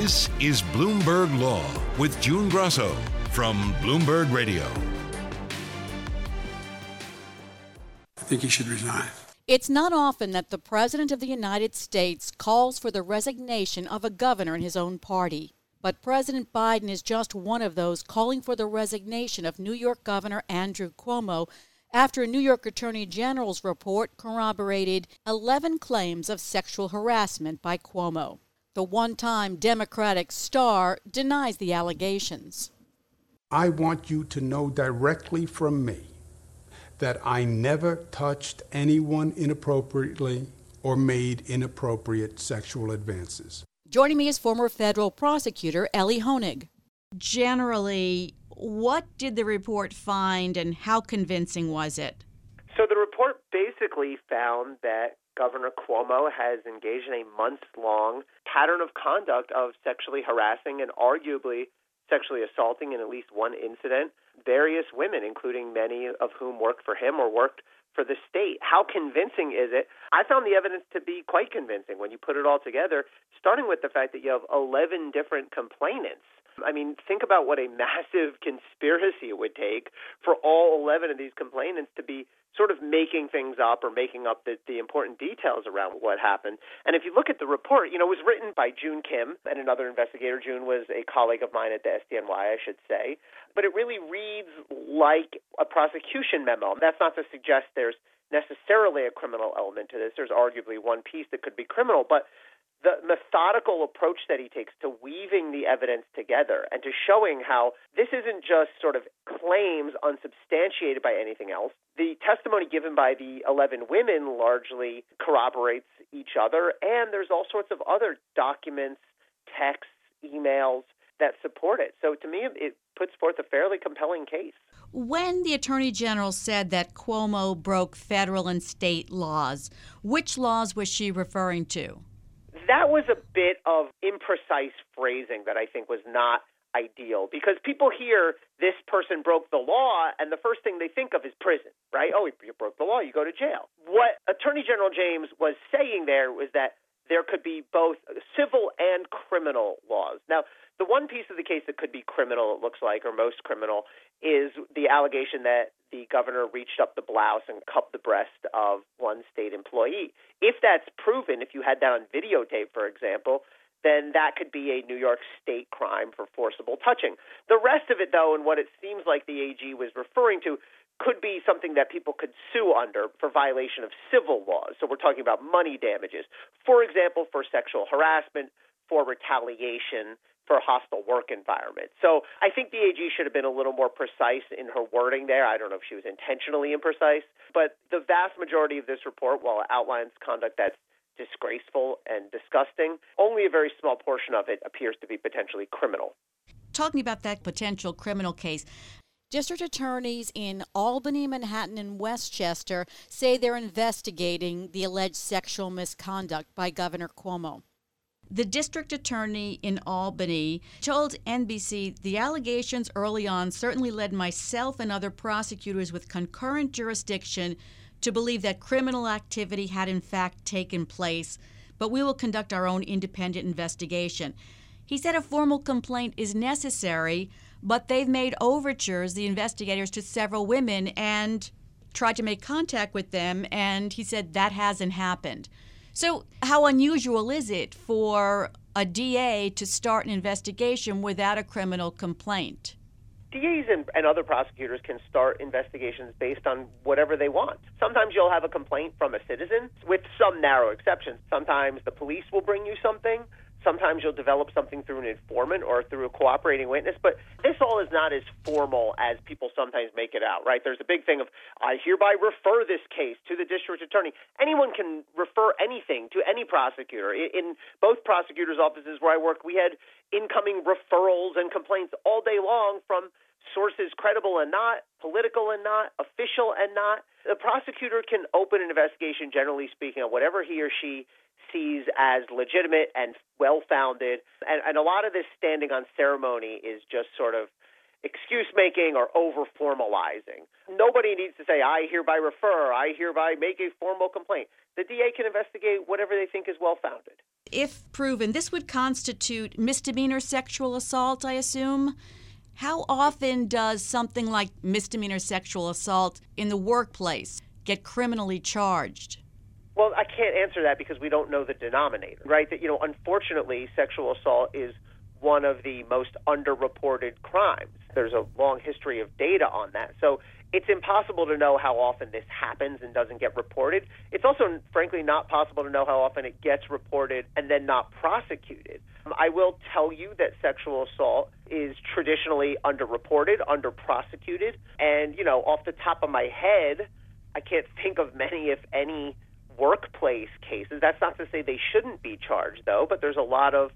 This is Bloomberg Law with June Grasso from Bloomberg Radio. I think he should resign. It's not often that the President of the United States calls for the resignation of a governor in his own party. But President Biden is just one of those calling for the resignation of New York Governor Andrew Cuomo after a New York Attorney General's report corroborated 11 claims of sexual harassment by Cuomo. The one time Democratic star denies the allegations. I want you to know directly from me that I never touched anyone inappropriately or made inappropriate sexual advances. Joining me is former federal prosecutor Elie Honig. Generally, what did the report find and how convincing was it? So the report basically found that Governor Cuomo has engaged in a months long pattern of conduct of sexually harassing and arguably sexually assaulting in at least one incident various women, including many of whom worked for him or worked for the state. How convincing is it? I found the evidence to be quite convincing when you put it all together, starting with the fact that you have 11 different complainants. I mean, think about what a massive conspiracy it would take for all 11 of these complainants to be sort of making things up or making up the, the important details around what happened. And if you look at the report, you know, it was written by June Kim and another investigator. June was a colleague of mine at the SDNY, I should say. But it really reads like a prosecution memo. That's not to suggest there's necessarily a criminal element to this. There's arguably one piece that could be criminal, but the methodical approach that he takes to weaving the evidence together and to showing how this isn't just sort of claims unsubstantiated by anything else. The testimony given by the 11 women largely corroborates each other, and there's all sorts of other documents, texts, emails that support it. So to me, it puts forth a fairly compelling case. When the Attorney General said that Cuomo broke federal and state laws, which laws was she referring to? That was a bit of imprecise phrasing that I think was not ideal because people hear this person broke the law and the first thing they think of is prison, right? Oh, you broke the law, you go to jail. What Attorney General James was saying there was that there could be both civil and criminal laws. Now, the one piece of the case that could be criminal, it looks like, or most criminal, is the allegation that the governor reached up the blouse and cupped the breast of one state employee. If that's proven, if you had that on videotape, for example, then that could be a New York state crime for forcible touching. The rest of it, though, and what it seems like the AG was referring to, could be something that people could sue under for violation of civil laws. So we're talking about money damages. For example, for sexual harassment, for retaliation, for a hostile work environment. So I think the AG should have been a little more precise in her wording there. I don't know if she was intentionally imprecise, but the vast majority of this report, while it outlines conduct that's disgraceful and disgusting, only a very small portion of it appears to be potentially criminal. Talking about that potential criminal case, District attorneys in Albany, Manhattan, and Westchester say they're investigating the alleged sexual misconduct by Governor Cuomo. The district attorney in Albany told NBC the allegations early on certainly led myself and other prosecutors with concurrent jurisdiction to believe that criminal activity had in fact taken place, but we will conduct our own independent investigation. He said a formal complaint is necessary, but they've made overtures, the investigators, to several women and tried to make contact with them, and he said that hasn't happened. So, how unusual is it for a DA to start an investigation without a criminal complaint? DAs and, and, other prosecutors can start investigations based on whatever they want. Sometimes you'll have a complaint from a citizen, with some narrow exceptions. Sometimes the police will bring you something. Sometimes you'll develop something through an informant or through a cooperating witness, but this all is not as formal as people sometimes make it out, right? There's a big thing of, I hereby refer this case to the district attorney. Anyone can refer anything to any prosecutor. In both prosecutors' offices where I work, we had incoming referrals and complaints all day long from sources credible and not, political and not, official and not. The prosecutor can open an investigation, generally speaking, on whatever he or she sees as legitimate and well founded. And, and a lot of this standing on ceremony is just sort of excuse making or over formalizing. Nobody needs to say, I hereby refer, I hereby make a formal complaint. The DA can investigate whatever they think is well founded. If proven, this would constitute misdemeanor sexual assault, I assume. How often does something like misdemeanor sexual assault in the workplace get criminally charged? Well, I can't answer that because we don't know the denominator, right? That, you know, unfortunately, sexual assault is one of the most underreported crimes. There's a long history of data on that. So it's impossible to know how often this happens and doesn't get reported. It's also, frankly, not possible to know how often it gets reported and then not prosecuted. Um, I will tell you that sexual assault is traditionally underreported, underprosecuted, and, you know, off the top of my head, I can't think of many, if any, workplace cases. That's not to say they shouldn't be charged, though, but there's a lot of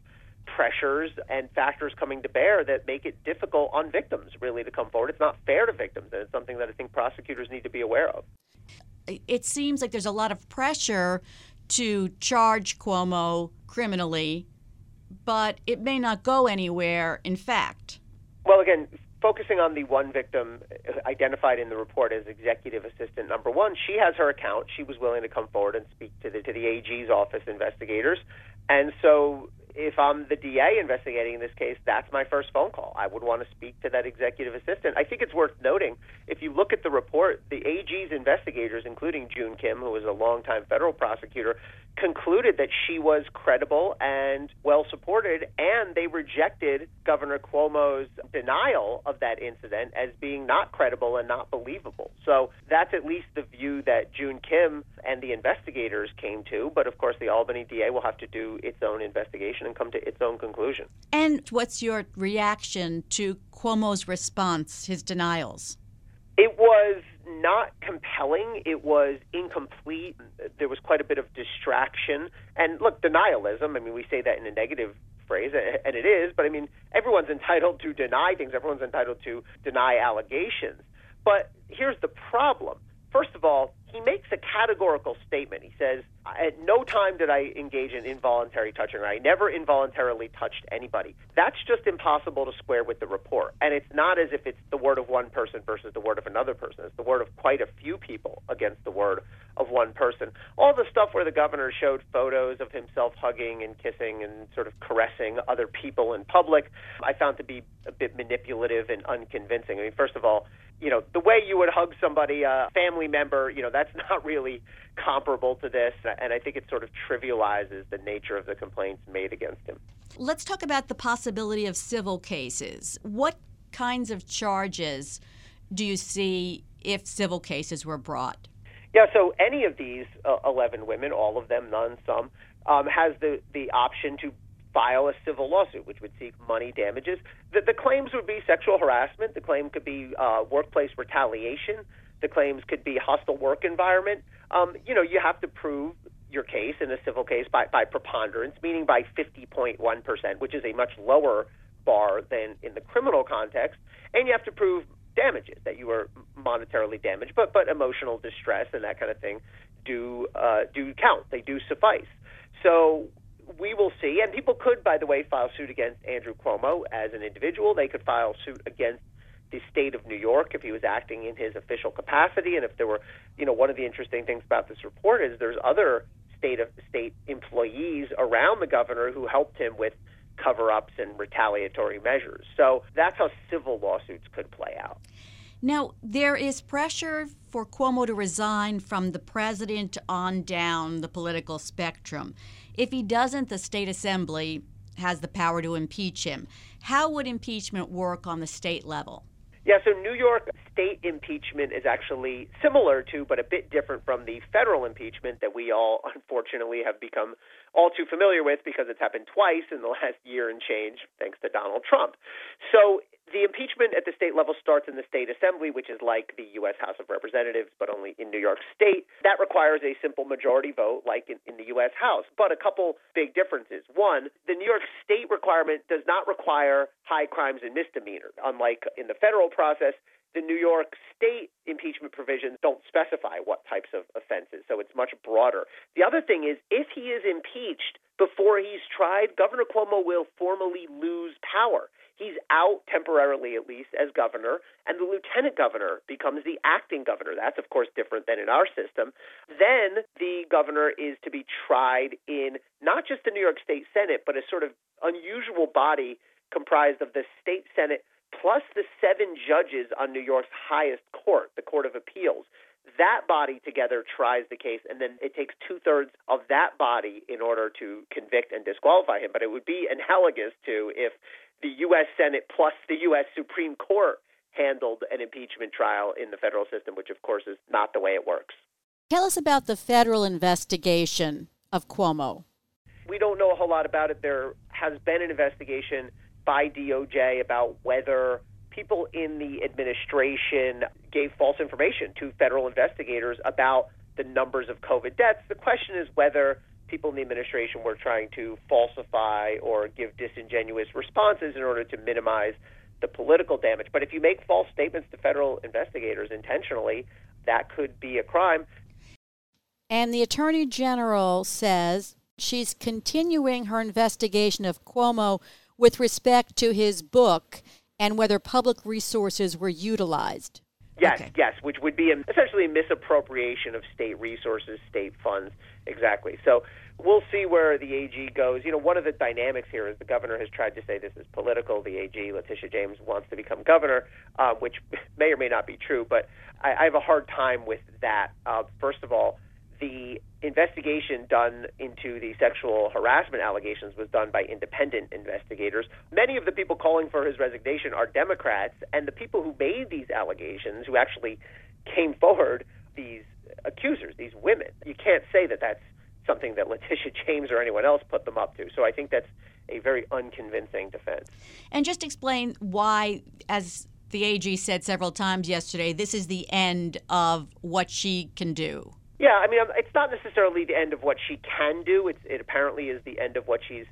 pressures and factors coming to bear that make it difficult on victims really to come forward. It's not fair to victims, and it's something that I think prosecutors need to be aware of. It seems like there's a lot of pressure to charge Cuomo criminally, but it may not go anywhere in fact. Well, again, focusing on the one victim identified in the report as executive assistant number one, she has her account. She was willing to come forward and speak to the to the AG's office investigators, and so if I'm the DA investigating this case, that's my first phone call. I would want to speak to that executive assistant. I think it's worth noting if you look at the report, the AG's investigators, including June Kim, who was a longtime federal prosecutor, concluded that she was credible and well supported, and they rejected Governor Cuomo's denial of that incident as being not credible and not believable. So that's at least the view that June Kim and the investigators came to. But of course, the Albany DA will have to do its own investigation and come to its own conclusion. And what's your reaction to Cuomo's response, his denials? It was not compelling. It was incomplete. There was quite a bit of distraction. And look, denialism, I mean, we say that in a negative phrase, and it is, but I mean, everyone's entitled to deny things, everyone's entitled to deny allegations. But here's the problem. First of all, he makes a categorical statement. He says, At no time did I engage in involuntary touching. I never involuntarily touched anybody. That's just impossible to square with the report. And it's not as if it's the word of one person versus the word of another person. It's the word of quite a few people against the word of one person. All the stuff where the governor showed photos of himself hugging and kissing and sort of caressing other people in public, I found to be a bit manipulative and unconvincing. I mean, first of all, you know, the way you would hug somebody, a family member, you know, that's not really comparable to this. And I think it sort of trivializes the nature of the complaints made against him. Let's talk about the possibility of civil cases. What kinds of charges do you see if civil cases were brought? Yeah, so any of these uh, 11 women, all of them, none, some, um, has the, the option to file a civil lawsuit, which would seek money damages. The, the claims would be sexual harassment. The claim could be uh, workplace retaliation. The claims could be hostile work environment. Um, you know, you have to prove your case in a civil case by, by preponderance, meaning by 50.1%, which is a much lower bar than in the criminal context. And you have to prove damages that you were monetarily damaged, but but emotional distress and that kind of thing do uh, do count. They do suffice. So we will see. And people could, by the way, file suit against Andrew Cuomo as an individual. They could file suit against the state of New York if he was acting in his official capacity. And if there were, you know, one of the interesting things about this report is there's other state of state employees around the governor who helped him with cover-ups and retaliatory measures. So that's how civil lawsuits could play out. Now, there is pressure for Cuomo to resign from the president on down the political spectrum. If he doesn't, the state assembly has the power to impeach him. How would impeachment work on the state level? Yeah, so New York state impeachment is actually similar to, but a bit different from the federal impeachment that we all unfortunately have become all too familiar with because it's happened twice in the last year and change, thanks to Donald Trump. So the impeachment at the state level starts in the state assembly, which is like the U.S. House of Representatives, but only in New York State. That requires a simple majority vote, like in, in the U.S. House. But a couple big differences. One, the New York State requirement does not require high crimes and misdemeanors. Unlike in the federal process, the New York state impeachment provisions don't specify what types of offenses, so it's much broader. The other thing is, if he is impeached before he's tried, Governor Cuomo will formally lose power He's out temporarily, at least, as governor, and the lieutenant governor becomes the acting governor. That's, of course, different than in our system. Then the governor is to be tried in not just the New York State Senate, but a sort of unusual body comprised of the state Senate plus the seven judges on New York's highest court, the Court of Appeals. That body together tries the case, and then it takes two thirds of that body in order to convict and disqualify him. But it would be analogous to if the U.S. Senate plus the U.S. Supreme Court handled an impeachment trial in the federal system, which of course is not the way it works. Tell us about the federal investigation of Cuomo. We don't know a whole lot about it. There has been an investigation by DOJ about whether people in the administration gave false information to federal investigators about the numbers of COVID deaths. The question is whether people in the administration were trying to falsify or give disingenuous responses in order to minimize the political damage. But if you make false statements to federal investigators intentionally, that could be a crime. And the Attorney General says she's continuing her investigation of Cuomo with respect to his book and whether public resources were utilized. Yes, okay. yes, which would be a, essentially a misappropriation of state resources, state funds. Exactly. So we'll see where the AG goes. You know, one of the dynamics here is the governor has tried to say this is political. The AG, Letitia James, wants to become governor, uh, which may or may not be true, but I, I have a hard time with that. Uh, first of all, the investigation done into the sexual harassment allegations was done by independent investigators. Many of the people calling for his resignation are Democrats, and the people who made these allegations, who actually came forward, these accusers, these women, you can't say that that's something that Letitia James or anyone else put them up to. So I think that's a very unconvincing defense. And just explain why, as the AG said several times yesterday, this is the end of what she can do. Yeah, I mean, it's not necessarily the end of what she can do. It's, it apparently is the end of what she's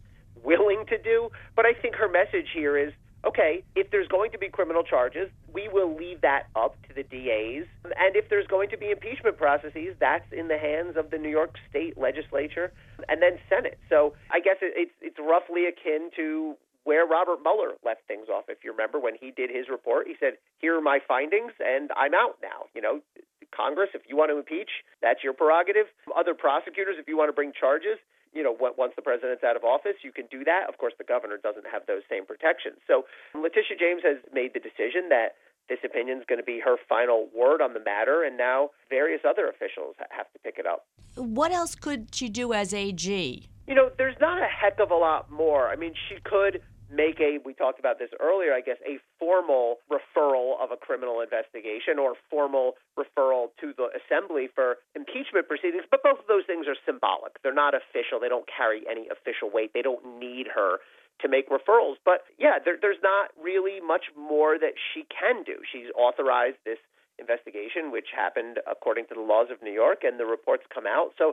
willing to do. But I think her message here is okay, if there's going to be criminal charges, we will leave that up to the DAs. And if there's going to be impeachment processes, that's in the hands of the New York State legislature and then Senate. So I guess it, it's, it's roughly akin to where Robert Mueller left things off. If you remember when he did his report, he said, "Here are my findings, and I'm out now." You know, Congress, if you want to impeach, that's your prerogative. Other prosecutors, if you want to bring charges, you know, once the president's out of office, you can do that. Of course, the governor doesn't have those same protections. So Letitia James has made the decision that this opinion is going to be her final word on the matter, and now various other officials have to pick it up. What else could she do as AG? You know, there's not a heck of a lot more. I mean, she could make a, we talked about this earlier, I guess, a formal referral of a criminal investigation or formal referral to the assembly for impeachment proceedings. But both of those things are symbolic. They're not official. They don't carry any official weight. They don't need her to make referrals. But yeah, there, there's not really much more that she can do. She's authorized this investigation, which happened according to the laws of New York, and the reports come out. So,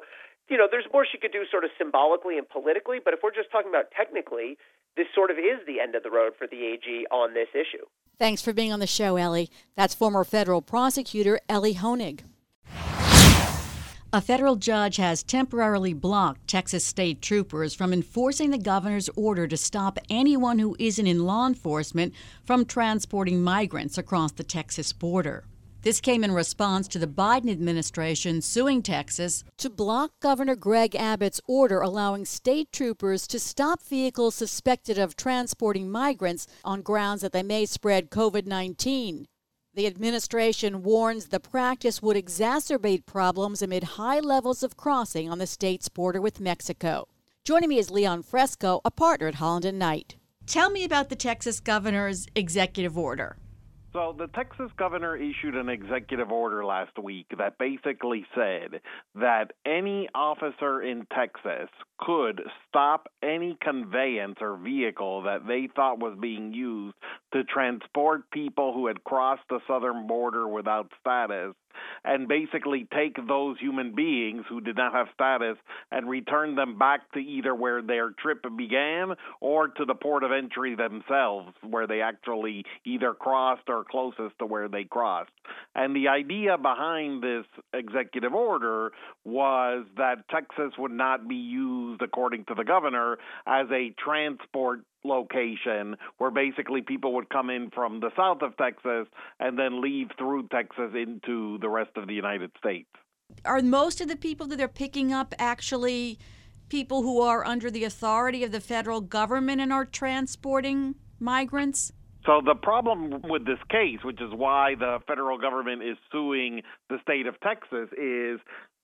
you know, there's more she could do sort of symbolically and politically, but if we're just talking about technically, this sort of is the end of the road for the AG on this issue. Thanks for being on the show, Elie. That's former federal prosecutor Elie Honig. A federal judge has temporarily blocked Texas state troopers from enforcing the governor's order to stop anyone who isn't in law enforcement from transporting migrants across the Texas border. This came in response to the Biden administration suing Texas to block Governor Greg Abbott's order allowing state troopers to stop vehicles suspected of transporting migrants on grounds that they may spread COVID 19. The administration warns the practice would exacerbate problems amid high levels of crossing on the state's border with Mexico. Joining me is Leon Fresco, a partner at Holland and Knight. Tell me about the Texas governor's executive order. So the Texas governor issued an executive order last week that basically said that any officer in Texas could stop any conveyance or vehicle that they thought was being used to transport people who had crossed the southern border without status and basically take those human beings who did not have status and return them back to either where their trip began or to the port of entry themselves, where they actually either crossed or closest to where they crossed. And the idea behind this executive order was that Texas would not be used, according to the governor, as a transport location where basically people would come in from the south of Texas and then leave through Texas into the rest of the United States. Are most of the people that they're picking up actually people who are under the authority of the federal government and are transporting migrants? So the problem with this case, which is why the federal government is suing the state of Texas, is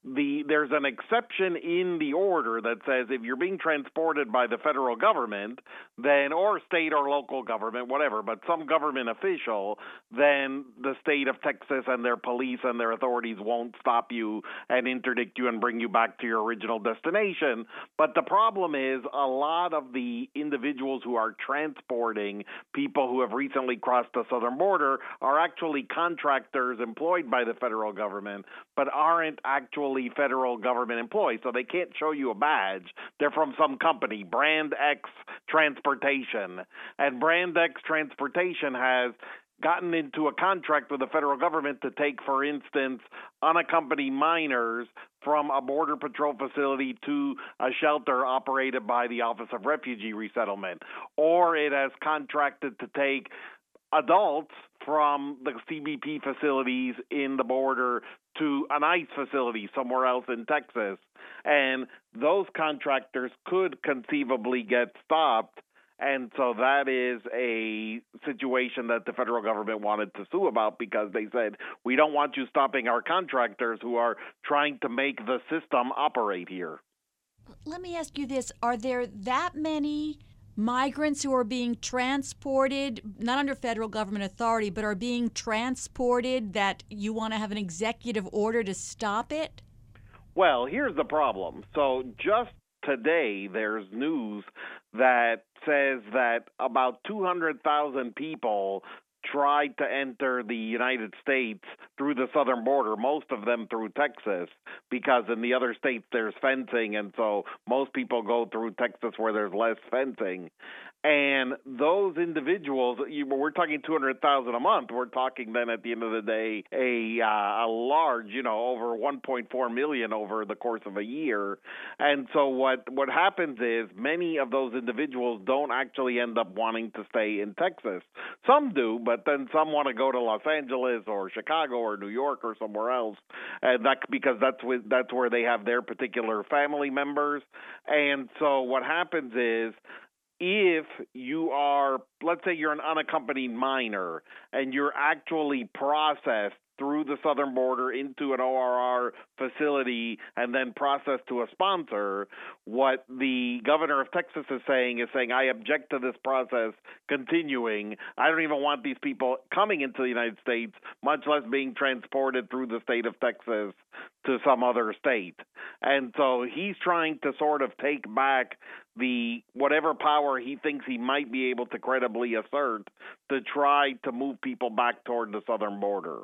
the there's an exception in the order that says if you're being transported by the federal government then or state or local government whatever but some government official then the state of Texas and their police and their authorities won't stop you and interdict you and bring you back to your original destination. But the problem is a lot of the individuals who are transporting people who have recently crossed the southern border are actually contractors employed by the federal government but aren't actually federal government employees, so they can't show you a badge. They're from some company, Brand X Transportation. And Brand X Transportation has gotten into a contract with the federal government to take, for instance, unaccompanied minors from a border patrol facility to a shelter operated by the Office of Refugee Resettlement, or it has contracted to take adults from the CBP facilities in the border to an ICE facility somewhere else in Texas. And those contractors could conceivably get stopped. And so that is a situation that the federal government wanted to sue about because they said, we don't want you stopping our contractors who are trying to make the system operate here. Let me ask you this Are there that many migrants who are being transported, not under federal government authority, but are being transported that you want to have an executive order to stop it? Well, here's the problem. So just today, there's news that says that about 200,000 people tried to enter the United States through the southern border, most of them through Texas, because in the other states there's fencing, and so most people go through Texas where there's less fencing. And those individuals, we're talking 200,000 a month. We're talking then at the end of the day, a, uh, a large, you know, over 1.4 million over the course of a year. And so what, what happens is many of those individuals don't actually end up wanting to stay in Texas. Some do, but then some want to go to Los Angeles or Chicago or New York or somewhere else. And that, because that's, with, that's where they have their particular family members. And so what happens is, if you are, let's say you're an unaccompanied minor and you're actually processed through the southern border into an ORR facility and then processed to a sponsor, what the governor of Texas is saying is saying, I object to this process continuing. I don't even want these people coming into the United States, much less being transported through the state of Texas to some other state. And so he's trying to sort of take back the whatever power he thinks he might be able to credibly assert to try to move people back toward the southern border.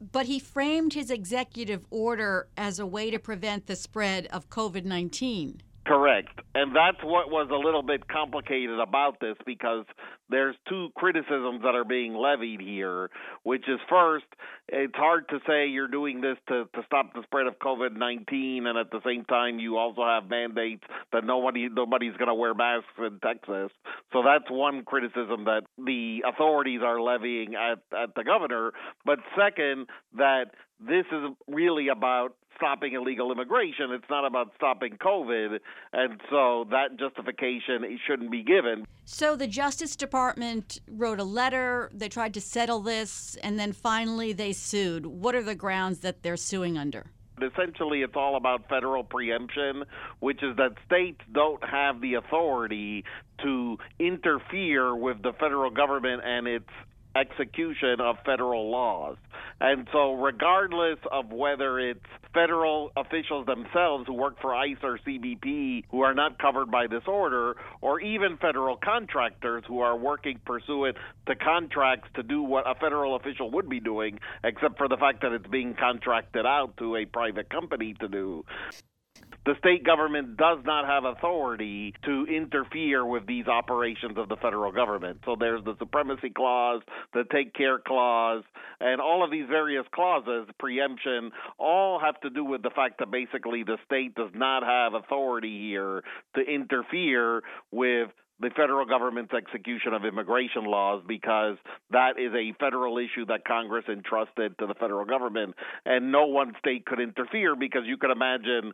But he framed his executive order as a way to prevent the spread of COVID 19. Correct. And that's what was a little bit complicated about this because there's two criticisms that are being levied here, which is first, it's hard to say you're doing this to, to stop the spread of COVID 19, and at the same time, you also have mandates that nobody nobody's going to wear masks in Texas. So that's one criticism that the authorities are levying at, at the governor. But second, that this is really about stopping illegal immigration. It's not about stopping COVID. And so that justification shouldn't be given. So the Justice Department wrote a letter. They tried to settle this, and then finally they sued. What are the grounds that they're suing under? Essentially, it's all about federal preemption, which is that states don't have the authority to interfere with the federal government and its execution of federal laws. And so, regardless of whether it's federal officials themselves who work for ICE or CBP who are not covered by this order, or even federal contractors who are working pursuant to contracts to do what a federal official would be doing, except for the fact that it's being contracted out to a private company to do the state government does not have authority to interfere with these operations of the federal government. So there's the supremacy clause, the take care clause, and all of these various clauses, preemption, all have to do with the fact that basically the state does not have authority here to interfere with the federal government's execution of immigration laws because that is a federal issue that Congress entrusted to the federal government, and no one state could interfere because you could imagine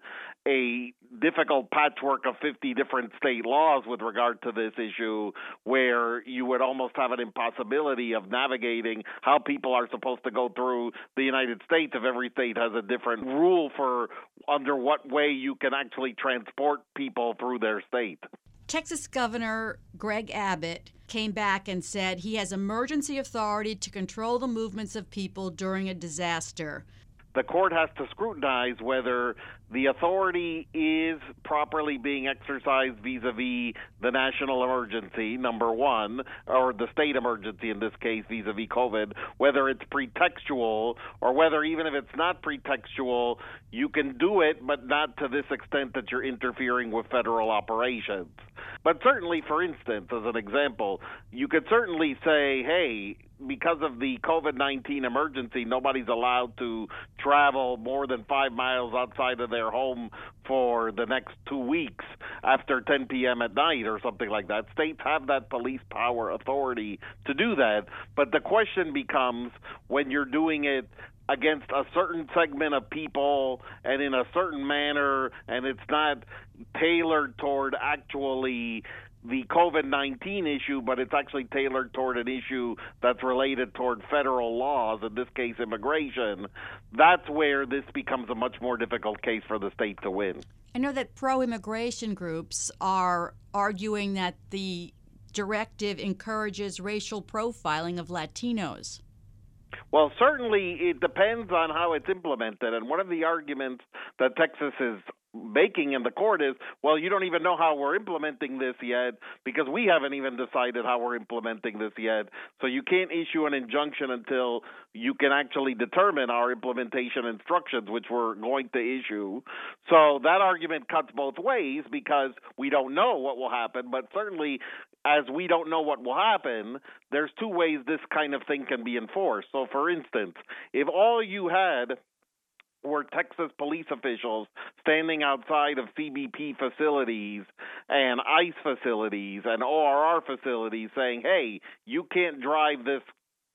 a difficult patchwork of 50 different state laws with regard to this issue where you would almost have an impossibility of navigating how people are supposed to go through the United States if every state has a different rule for under what way you can actually transport people through their state. Texas Governor Greg Abbott came back and said he has emergency authority to control the movements of people during a disaster. The court has to scrutinize whether the authority is properly being exercised vis-a-vis the national emergency number 1 or the state emergency in this case vis-a-vis covid. Whether it's pretextual or whether even if it's not pretextual you can do it but not to this extent that you're interfering with federal operations. But certainly for instance as an example you could certainly say hey because of the COVID 19 emergency, nobody's allowed to travel more than five miles outside of their home for the next two weeks after 10 p.m. at night or something like that. States have that police power authority to do that. But the question becomes when you're doing it against a certain segment of people and in a certain manner, and it's not tailored toward actually the COVID 19 issue, but it's actually tailored toward an issue that's related toward federal laws, in this case, immigration, that's where this becomes a much more difficult case for the state to win. I know that pro immigration groups are arguing that the directive encourages racial profiling of Latinos. Well, certainly it depends on how it's implemented. And one of the arguments that Texas is making in the court is, well, you don't even know how we're implementing this yet because we haven't even decided how we're implementing this yet. So you can't issue an injunction until you can actually determine our implementation instructions, which we're going to issue. So that argument cuts both ways because we don't know what will happen, but certainly as we don't know what will happen, there's two ways this kind of thing can be enforced. So for instance, if all you had were Texas police officials standing outside of CBP facilities and ICE facilities and ORR facilities saying, hey, you can't drive this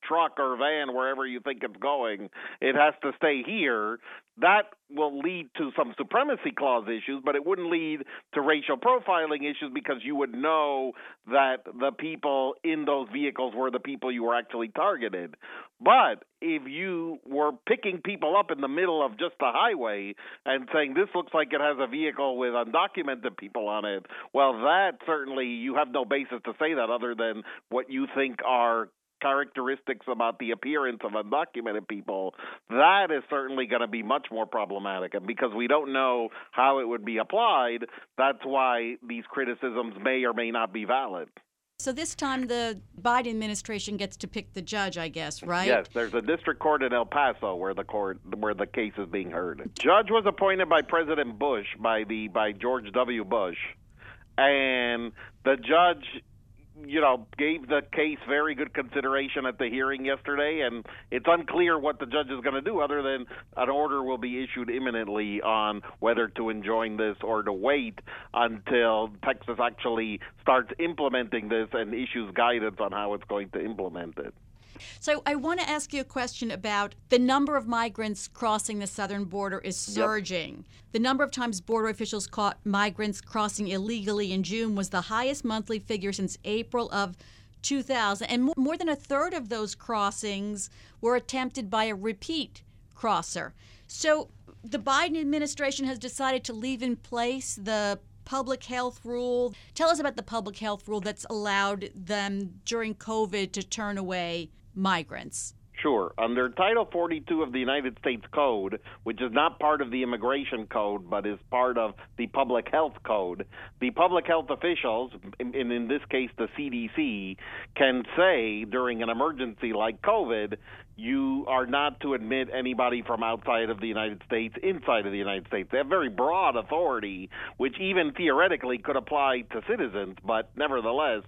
truck or van wherever you think it's going. It has to stay here. That will lead to some supremacy clause issues, but it wouldn't lead to racial profiling issues because you would know that the people in those vehicles were the people you were actually targeted. But if you were picking people up in the middle of just a highway and saying this looks like it has a vehicle with undocumented people on it, well, that certainly you have no basis to say that other than what you think are characteristics about the appearance of undocumented people, that is certainly going to be much more problematic. And because we don't know how it would be applied, that's why these criticisms may or may not be valid. So this time the Biden administration gets to pick the judge, I guess, right? Yes, there's a district court in El Paso where the court where the case is being heard. Judge was appointed by President Bush by the by George W. Bush. And the judge you know, gave the case very good consideration at the hearing yesterday, and it's unclear what the judge is going to do, other than an order will be issued imminently on whether to enjoin this or to wait until Texas actually starts implementing this and issues guidance on how it's going to implement it. So I want to ask you a question about the number of migrants crossing the southern border is surging. Yep. The number of times border officials caught migrants crossing illegally in June was the highest monthly figure since April of 2000 and more than a third of those crossings were attempted by a repeat crosser. So the Biden administration has decided to leave in place the public health rule. Tell us about the public health rule that's allowed them during COVID to turn away migrants? Sure. Under Title 42 of the United States Code, which is not part of the Immigration Code but is part of the Public Health Code, the public health officials, in, in this case the CDC, can say during an emergency like COVID, you are not to admit anybody from outside of the United States inside of the United States. They have very broad authority, which even theoretically could apply to citizens, but nevertheless,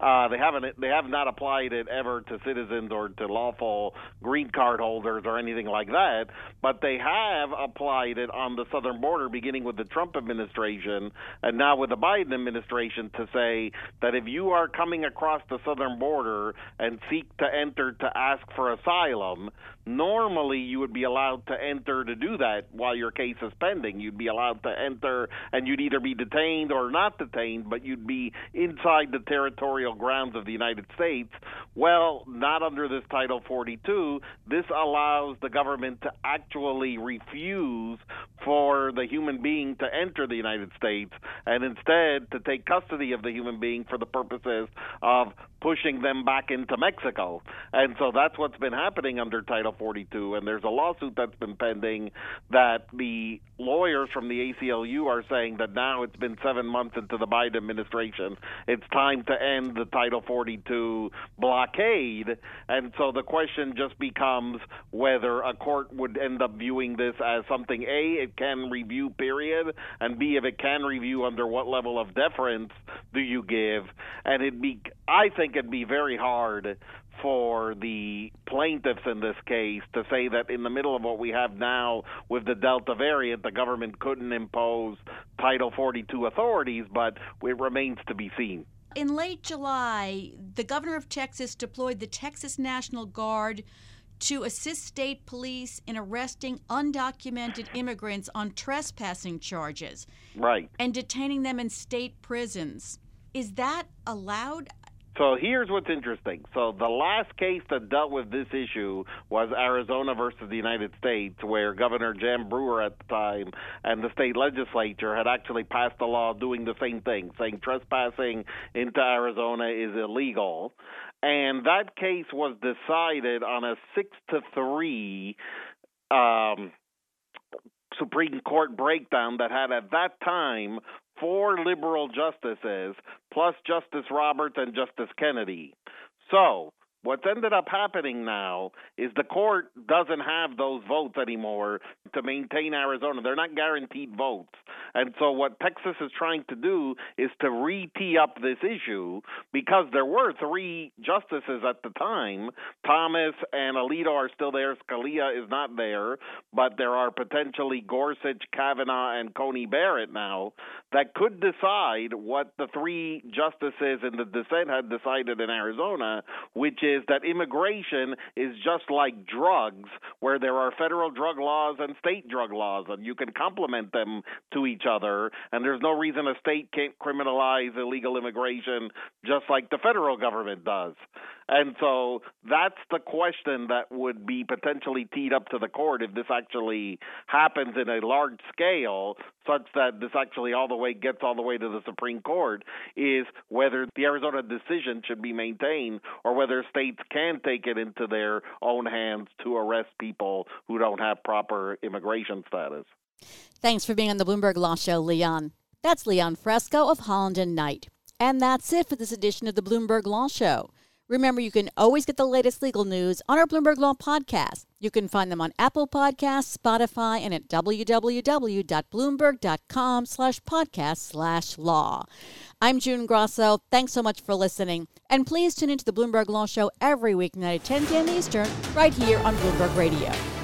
Uh, they haven't. They have not applied it ever to citizens or to lawful green card holders or anything like that. But they have applied it on the southern border, beginning with the Trump administration and now with the Biden administration, to say that if you are coming across the southern border and seek to enter to ask for asylum, asylum normally you would be allowed to enter to do that while your case is pending. You'd be allowed to enter, and you'd either be detained or not detained, but you'd be inside the territorial grounds of the United States. Well, not under this Title 42. This allows the government to actually refuse for the human being to enter the United States and instead to take custody of the human being for the purposes of pushing them back into Mexico. And so that's what's been happening under Title 42. And there's a lawsuit that's been pending that the lawyers from the ACLU are saying that now it's been seven months into the Biden administration. It's time to end the Title 42 blockade. And so the question just becomes whether a court would end up viewing this as something A, it can review, period, and B, if it can review, under what level of deference do you give? And it'd be, I think it'd be very hard for the plaintiffs in this case to say that in the middle of what we have now with the Delta variant, the government couldn't impose Title 42 authorities, but it remains to be seen. In late July, the governor of Texas deployed the Texas National Guard to assist state police in arresting undocumented immigrants on trespassing charges. Right. And detaining them in state prisons. Is that allowed? So here's what's interesting. So the last case that dealt with this issue was Arizona versus the United States, where Governor Jan Brewer at the time and the state legislature had actually passed a law doing the same thing, saying trespassing into Arizona is illegal. And that case was decided on a six to three um, Supreme Court breakdown that had at that time four liberal justices plus Justice Roberts and Justice Kennedy. So, What's ended up happening now is the court doesn't have those votes anymore to maintain Arizona. They're not guaranteed votes. And so what Texas is trying to do is to re tee up this issue because there were three justices at the time. Thomas and Alito are still there. Scalia is not there. But there are potentially Gorsuch, Kavanaugh, and Coney Barrett now that could decide what the three justices in the dissent had decided in Arizona, which is is that immigration is just like drugs, where there are federal drug laws and state drug laws, and you can complement them to each other. And there's no reason a state can't criminalize illegal immigration just like the federal government does. And so that's the question that would be potentially teed up to the court if this actually happens in a large scale, such that this actually all the way gets all the way to the Supreme Court, is whether the Arizona decision should be maintained or whether states can take it into their own hands to arrest people who don't have proper immigration status. Thanks for being on the Bloomberg Law Show, Leon. That's Leon Fresco of Holland and Knight. And that's it for this edition of the Bloomberg Law Show. Remember, you can always get the latest legal news on our Bloomberg Law podcast. You can find them on Apple Podcasts, Spotify, and at www.bloomberg.com slash podcast slash law. I'm June Grasso. Thanks so much for listening. And please tune into the Bloomberg Law Show every weeknight at 10 p.m. Eastern right here on Bloomberg Radio.